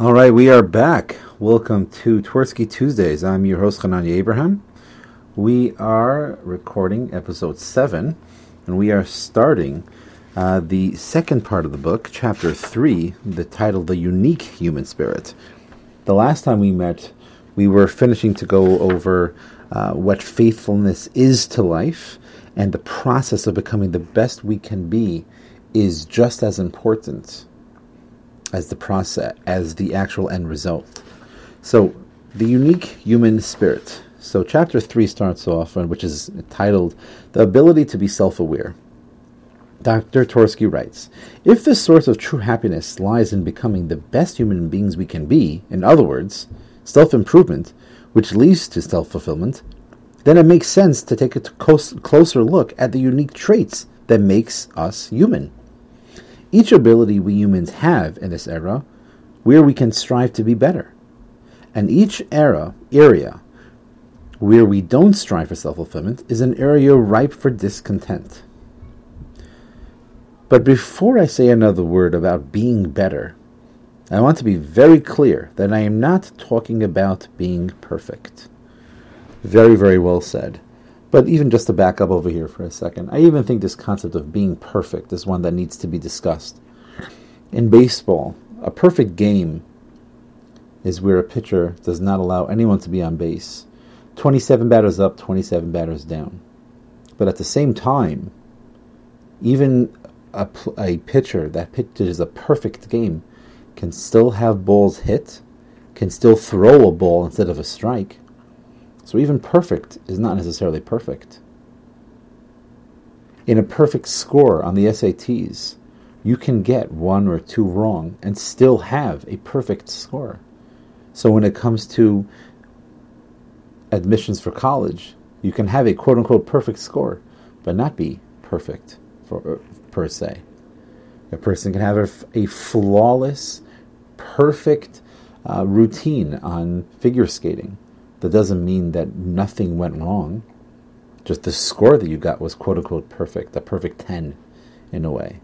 All right, we are back. Welcome to Twersky Tuesdays. I'm your host, Hananya Abraham. We are recording episode 7, and we are starting uh, the second part of the book, chapter 3, the title The Unique Human Spirit. The last time we met, we were finishing to go over uh, what faithfulness is to life, and the process of becoming the best we can be is just as important as the process, as the actual end result. So, the unique human spirit. So, chapter 3 starts off, which is titled The Ability to Be Self Aware. Dr. Twerski writes If the source of true happiness lies in becoming the best human beings we can be, in other words, self improvement, which leads to self fulfillment, then it makes sense to take a closer look at the unique traits that makes us human. Each ability we humans have in this era where we can strive to be better. And each era area where we don't strive for self-fulfillment is an area ripe for discontent. But before I say another word about being better, I want to be very clear that I am not talking about being perfect. Very, very well said. But even just to back up over here for a second, I even think this concept of being perfect is one that needs to be discussed. In baseball, a perfect game is where a pitcher does not allow anyone to be on base. 27 batters up, 27 batters down. But at the same time, even a, a pitcher that pitches a perfect game can still have balls hit, can still throw a ball instead of a strike. So even perfect is not necessarily perfect. In a perfect score on the SATs, you can get one or two wrong and still have a perfect score. So when it comes to admissions for college, you can have a quote unquote perfect score, but not be perfect for, per se. A person can have a, a flawless, perfect uh, routine on figure skating. That doesn't mean that nothing went wrong. Just the score that you got was quote unquote perfect, a perfect 10 in a way.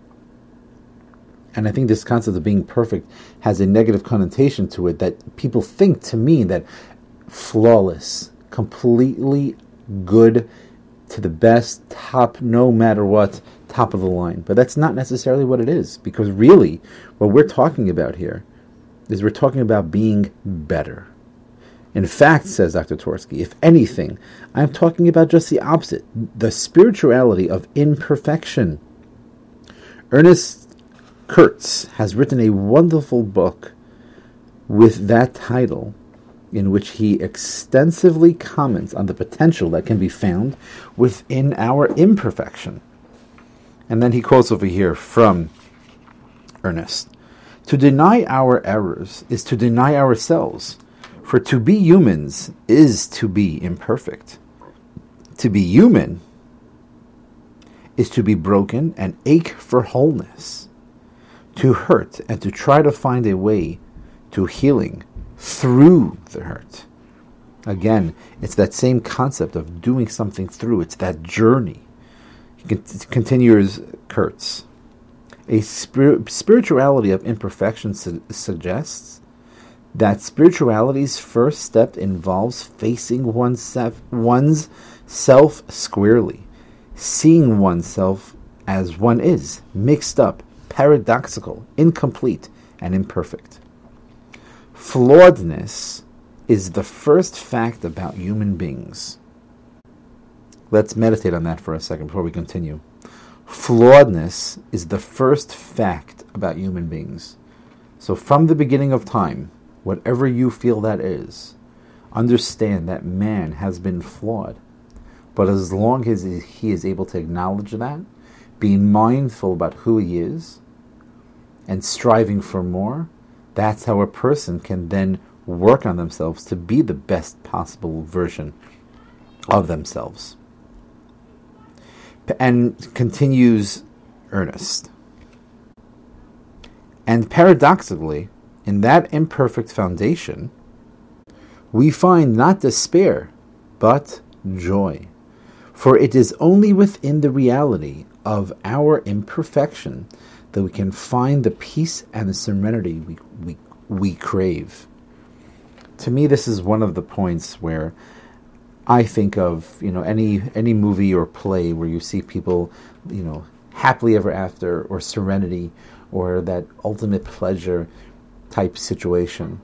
And I think this concept of being perfect has a negative connotation to it that people think to mean that flawless, completely good to the best, top, no matter what, top of the line. But that's not necessarily what it is, because really, what we're talking about here is we're talking about being better. In fact, says Dr. Twerski, if anything, I'm talking about just the opposite the spirituality of imperfection. Ernest Kurtz has written a wonderful book with that title, in which he extensively comments on the potential that can be found within our imperfection. And then he quotes over here from Ernest To deny our errors is to deny ourselves, for to be humans is to be imperfect. To be human is to be broken and ache for wholeness, to hurt and to try to find a way to healing through the hurt. Again, it's that same concept of doing something through, it's that journey continues Kurtz. A spir- spirituality of imperfection su- suggests that spirituality's first step involves facing oneself, one's self squarely, seeing oneself as one is, mixed up, paradoxical, incomplete, and imperfect. Flawedness is the first fact about human beings. Let's meditate on that for a second before we continue. Flawedness is the first fact about human beings. So, from the beginning of time, whatever you feel that is, understand that man has been flawed. But as long as he is able to acknowledge that, being mindful about who he is, and striving for more, that's how a person can then work on themselves to be the best possible version of themselves and continues Ernest. And paradoxically, in that imperfect foundation, we find not despair, but joy. For it is only within the reality of our imperfection that we can find the peace and the serenity we, we we crave. To me, this is one of the points where I think of you know any any movie or play where you see people you know happily ever after or serenity or that ultimate pleasure type situation.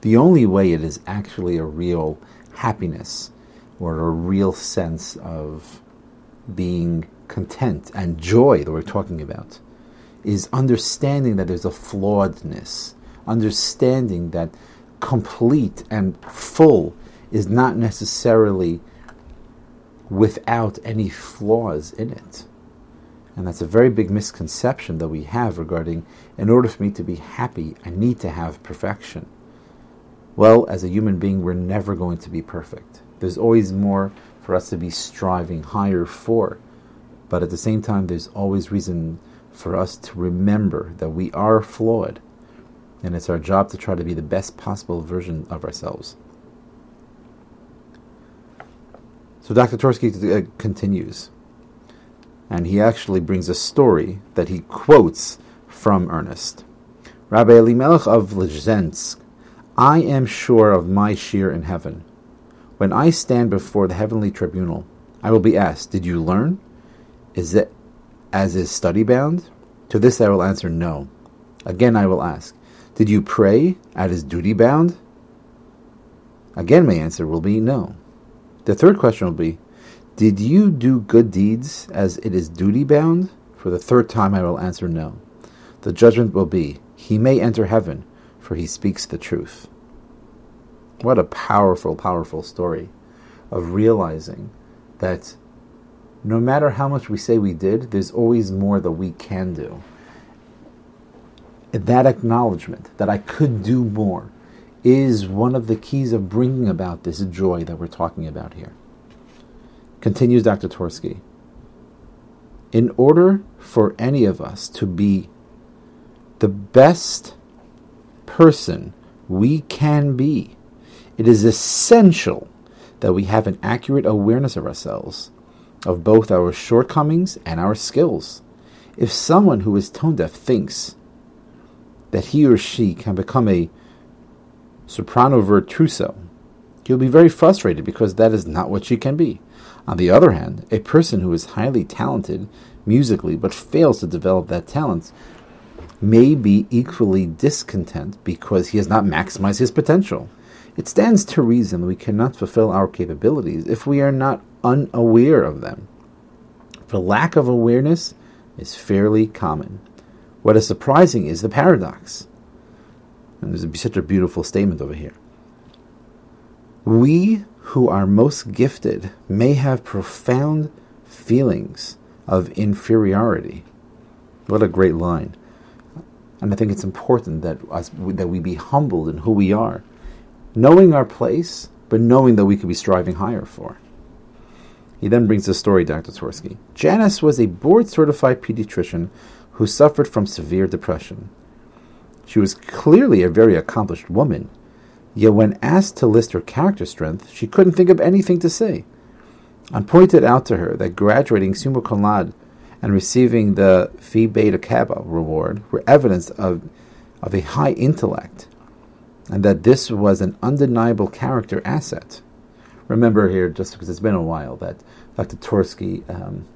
The only way it is actually a real happiness or a real sense of being content and joy that we're talking about is understanding that there's a flawedness, understanding that complete and full is not necessarily without any flaws in it. And that's a very big misconception that we have regarding in order for me to be happy, I need to have perfection. Well, as a human being, we're never going to be perfect. There's always more for us to be striving higher for. But at the same time, there's always reason for us to remember that we are flawed. And it's our job to try to be the best possible version of ourselves. So Dr. Twerski uh, continues, and he actually brings a story that he quotes from Ernest. Rabbi Elimelech of Lizhensk, I am sure of my share in heaven. When I stand before the heavenly tribunal, I will be asked, Did you learn? Is it as is study bound? To this I will answer, No. Again I will ask, Did you pray as is duty bound? Again my answer will be no. The third question will be Did you do good deeds as it is duty bound? For the third time I will answer no. The judgment will be He may enter heaven, for he speaks the truth. What a powerful, powerful story of realizing that no matter how much we say we did, there's always more that we can do. That acknowledgement that I could do more is one of the keys of bringing about this joy that we're talking about here. Continues Dr. Twerski. In order for any of us to be the best person we can be, it is essential that we have an accurate awareness of ourselves, of both our shortcomings and our skills. If someone who is tone deaf thinks that he or she can become a soprano virtuoso, he'll be very frustrated because that is not what she can be. On the other hand, a person who is highly talented musically but fails to develop that talent may be equally discontent because he has not maximized his potential. It stands to reason we cannot fulfill our capabilities if we are not unaware of them. For lack of awareness is fairly common. What is surprising is the paradox. And there's such a beautiful statement over here. We who are most gifted may have profound feelings of inferiority. What a great line. And I think it's important that, us, that we be humbled in who we are, knowing our place, but knowing that we could be striving higher for. He then brings the story, Dr. Twerski. Janice was a board certified pediatrician who suffered from severe depression. She was clearly a very accomplished woman, yet when asked to list her character strength, she couldn't think of anything to say. I pointed out to her that graduating summa cum laude and receiving the Phi Beta Kappa reward were evidence of, of a high intellect, and that this was an undeniable character asset. Remember here, just because it's been a while, that Dr. Twerski um,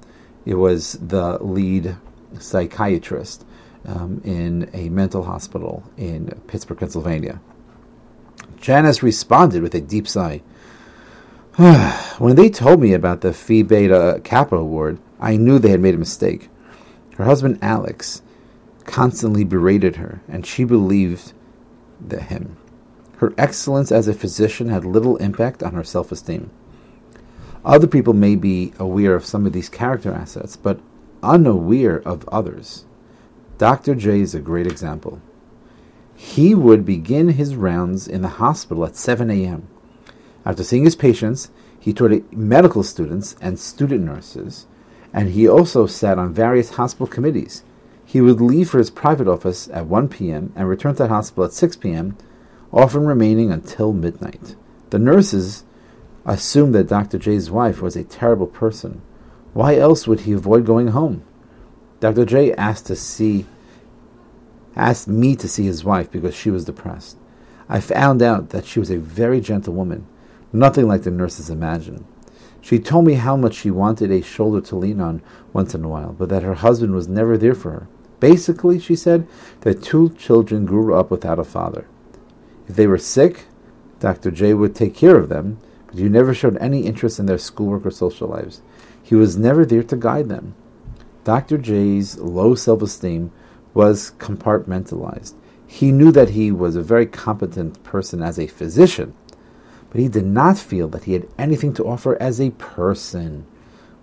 it was the lead psychiatrist um, in a mental hospital in Pittsburgh, Pennsylvania. Janice responded with a deep sigh. when they told me about the Phi Beta Kappa Award, I knew they had made a mistake. Her husband, Alex, constantly berated her, and she believed the him. Her excellence as a physician had little impact on her self esteem. Other people may be aware of some of these character assets, but unaware of others. Dr. J is a great example. He would begin his rounds in the hospital at 7 a.m. After seeing his patients, he taught medical students and student nurses, and he also sat on various hospital committees. He would leave for his private office at 1 p.m. and return to the hospital at 6 p.m., often remaining until midnight. The nurses assumed that Dr. J's wife was a terrible person. Why else would he avoid going home? Dr. J asked to see asked me to see his wife because she was depressed. I found out that she was a very gentle woman, nothing like the nurses imagined. She told me how much she wanted a shoulder to lean on once in a while, but that her husband was never there for her. Basically, she said, that two children grew up without a father. If they were sick, Dr. J would take care of them, but he never showed any interest in their schoolwork or social lives. He was never there to guide them. Dr. J's low self esteem was compartmentalized. He knew that he was a very competent person as a physician, but he did not feel that he had anything to offer as a person.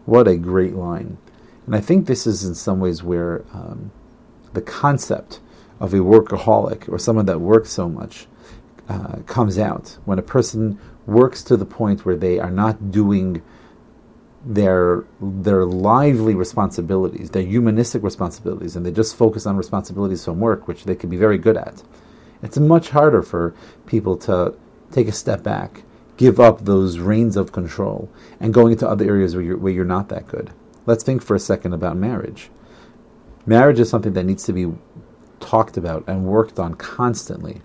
What a great line. And I think this is in some ways where um, the concept of a workaholic or someone that works so much uh, comes out. When a person works to the point where they are not doing their their lively responsibilities, their humanistic responsibilities, and they just focus on responsibilities from work, which they can be very good at. It's much harder for people to take a step back, give up those reins of control, and going into other areas where you're, where you're not that good. Let's think for a second about marriage. Marriage is something that needs to be talked about and worked on constantly.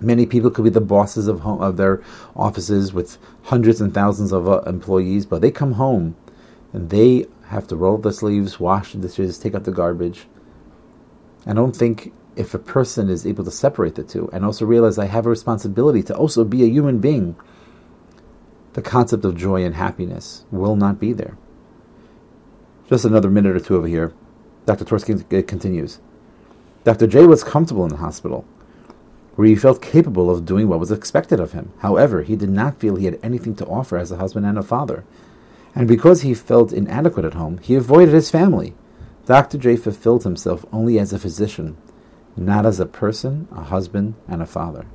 Many people could be the bosses of home, of their offices with hundreds and thousands of uh, employees, but they come home and they have to roll up the sleeves, wash the dishes, take out the garbage. I don't think if a person is able to separate the two and also realize I have a responsibility to also be a human being, the concept of joy and happiness will not be there. Just another minute or two over here. Dr. Twerski continues. Dr. J was comfortable in the hospital where he felt capable of doing what was expected of him. However, he did not feel he had anything to offer as a husband and a father. And because he felt inadequate at home, he avoided his family. Dr. J fulfilled himself only as a physician, not as a person, a husband, and a father.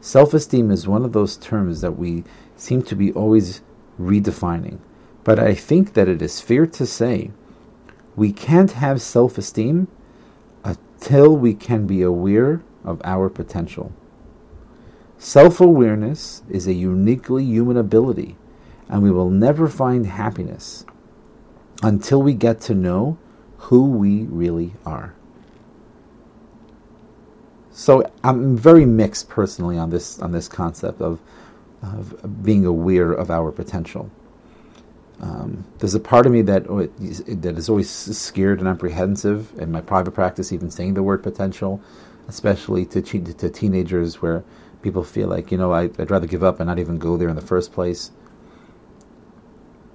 Self esteem is one of those terms that we seem to be always redefining. But I think that it is fair to say we can't have self esteem until we can be aware of our potential. Self awareness is a uniquely human ability, and we will never find happiness until we get to know who we really are. So I'm very mixed personally on this on this concept of, of being aware of our potential. Um, there's a part of me that that is always scared and apprehensive in my private practice, even saying the word potential, especially to to teenagers, where people feel like you know I, would rather give up and not even go there in the first place.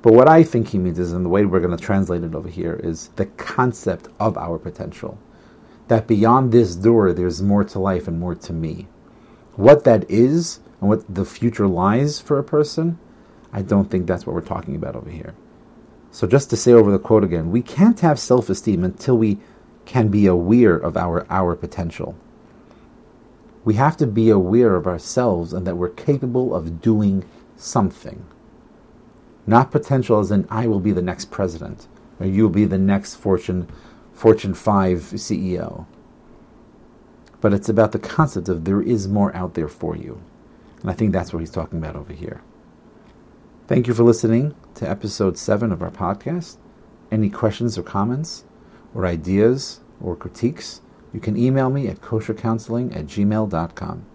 But what I think he means is, and the way we're going to translate it over here, is the concept of our potential. That beyond this door, there's more to life and more to me. What that is and what the future lies for a person, I don't think that's what we're talking about over here. So, just to say over the quote again, we can't have self esteem until we can be aware of our, our potential. We have to be aware of ourselves and that we're capable of doing something. Not potential as in I will be the next president or you will be the next Fortune Fortune 5 CEO. But it's about the concept of there is more out there for you. And I think that's what he's talking about over here. Thank you for listening to episode 7 of our podcast. Any questions or comments? Or ideas or critiques, you can email me at koshercounseling at gmail.com.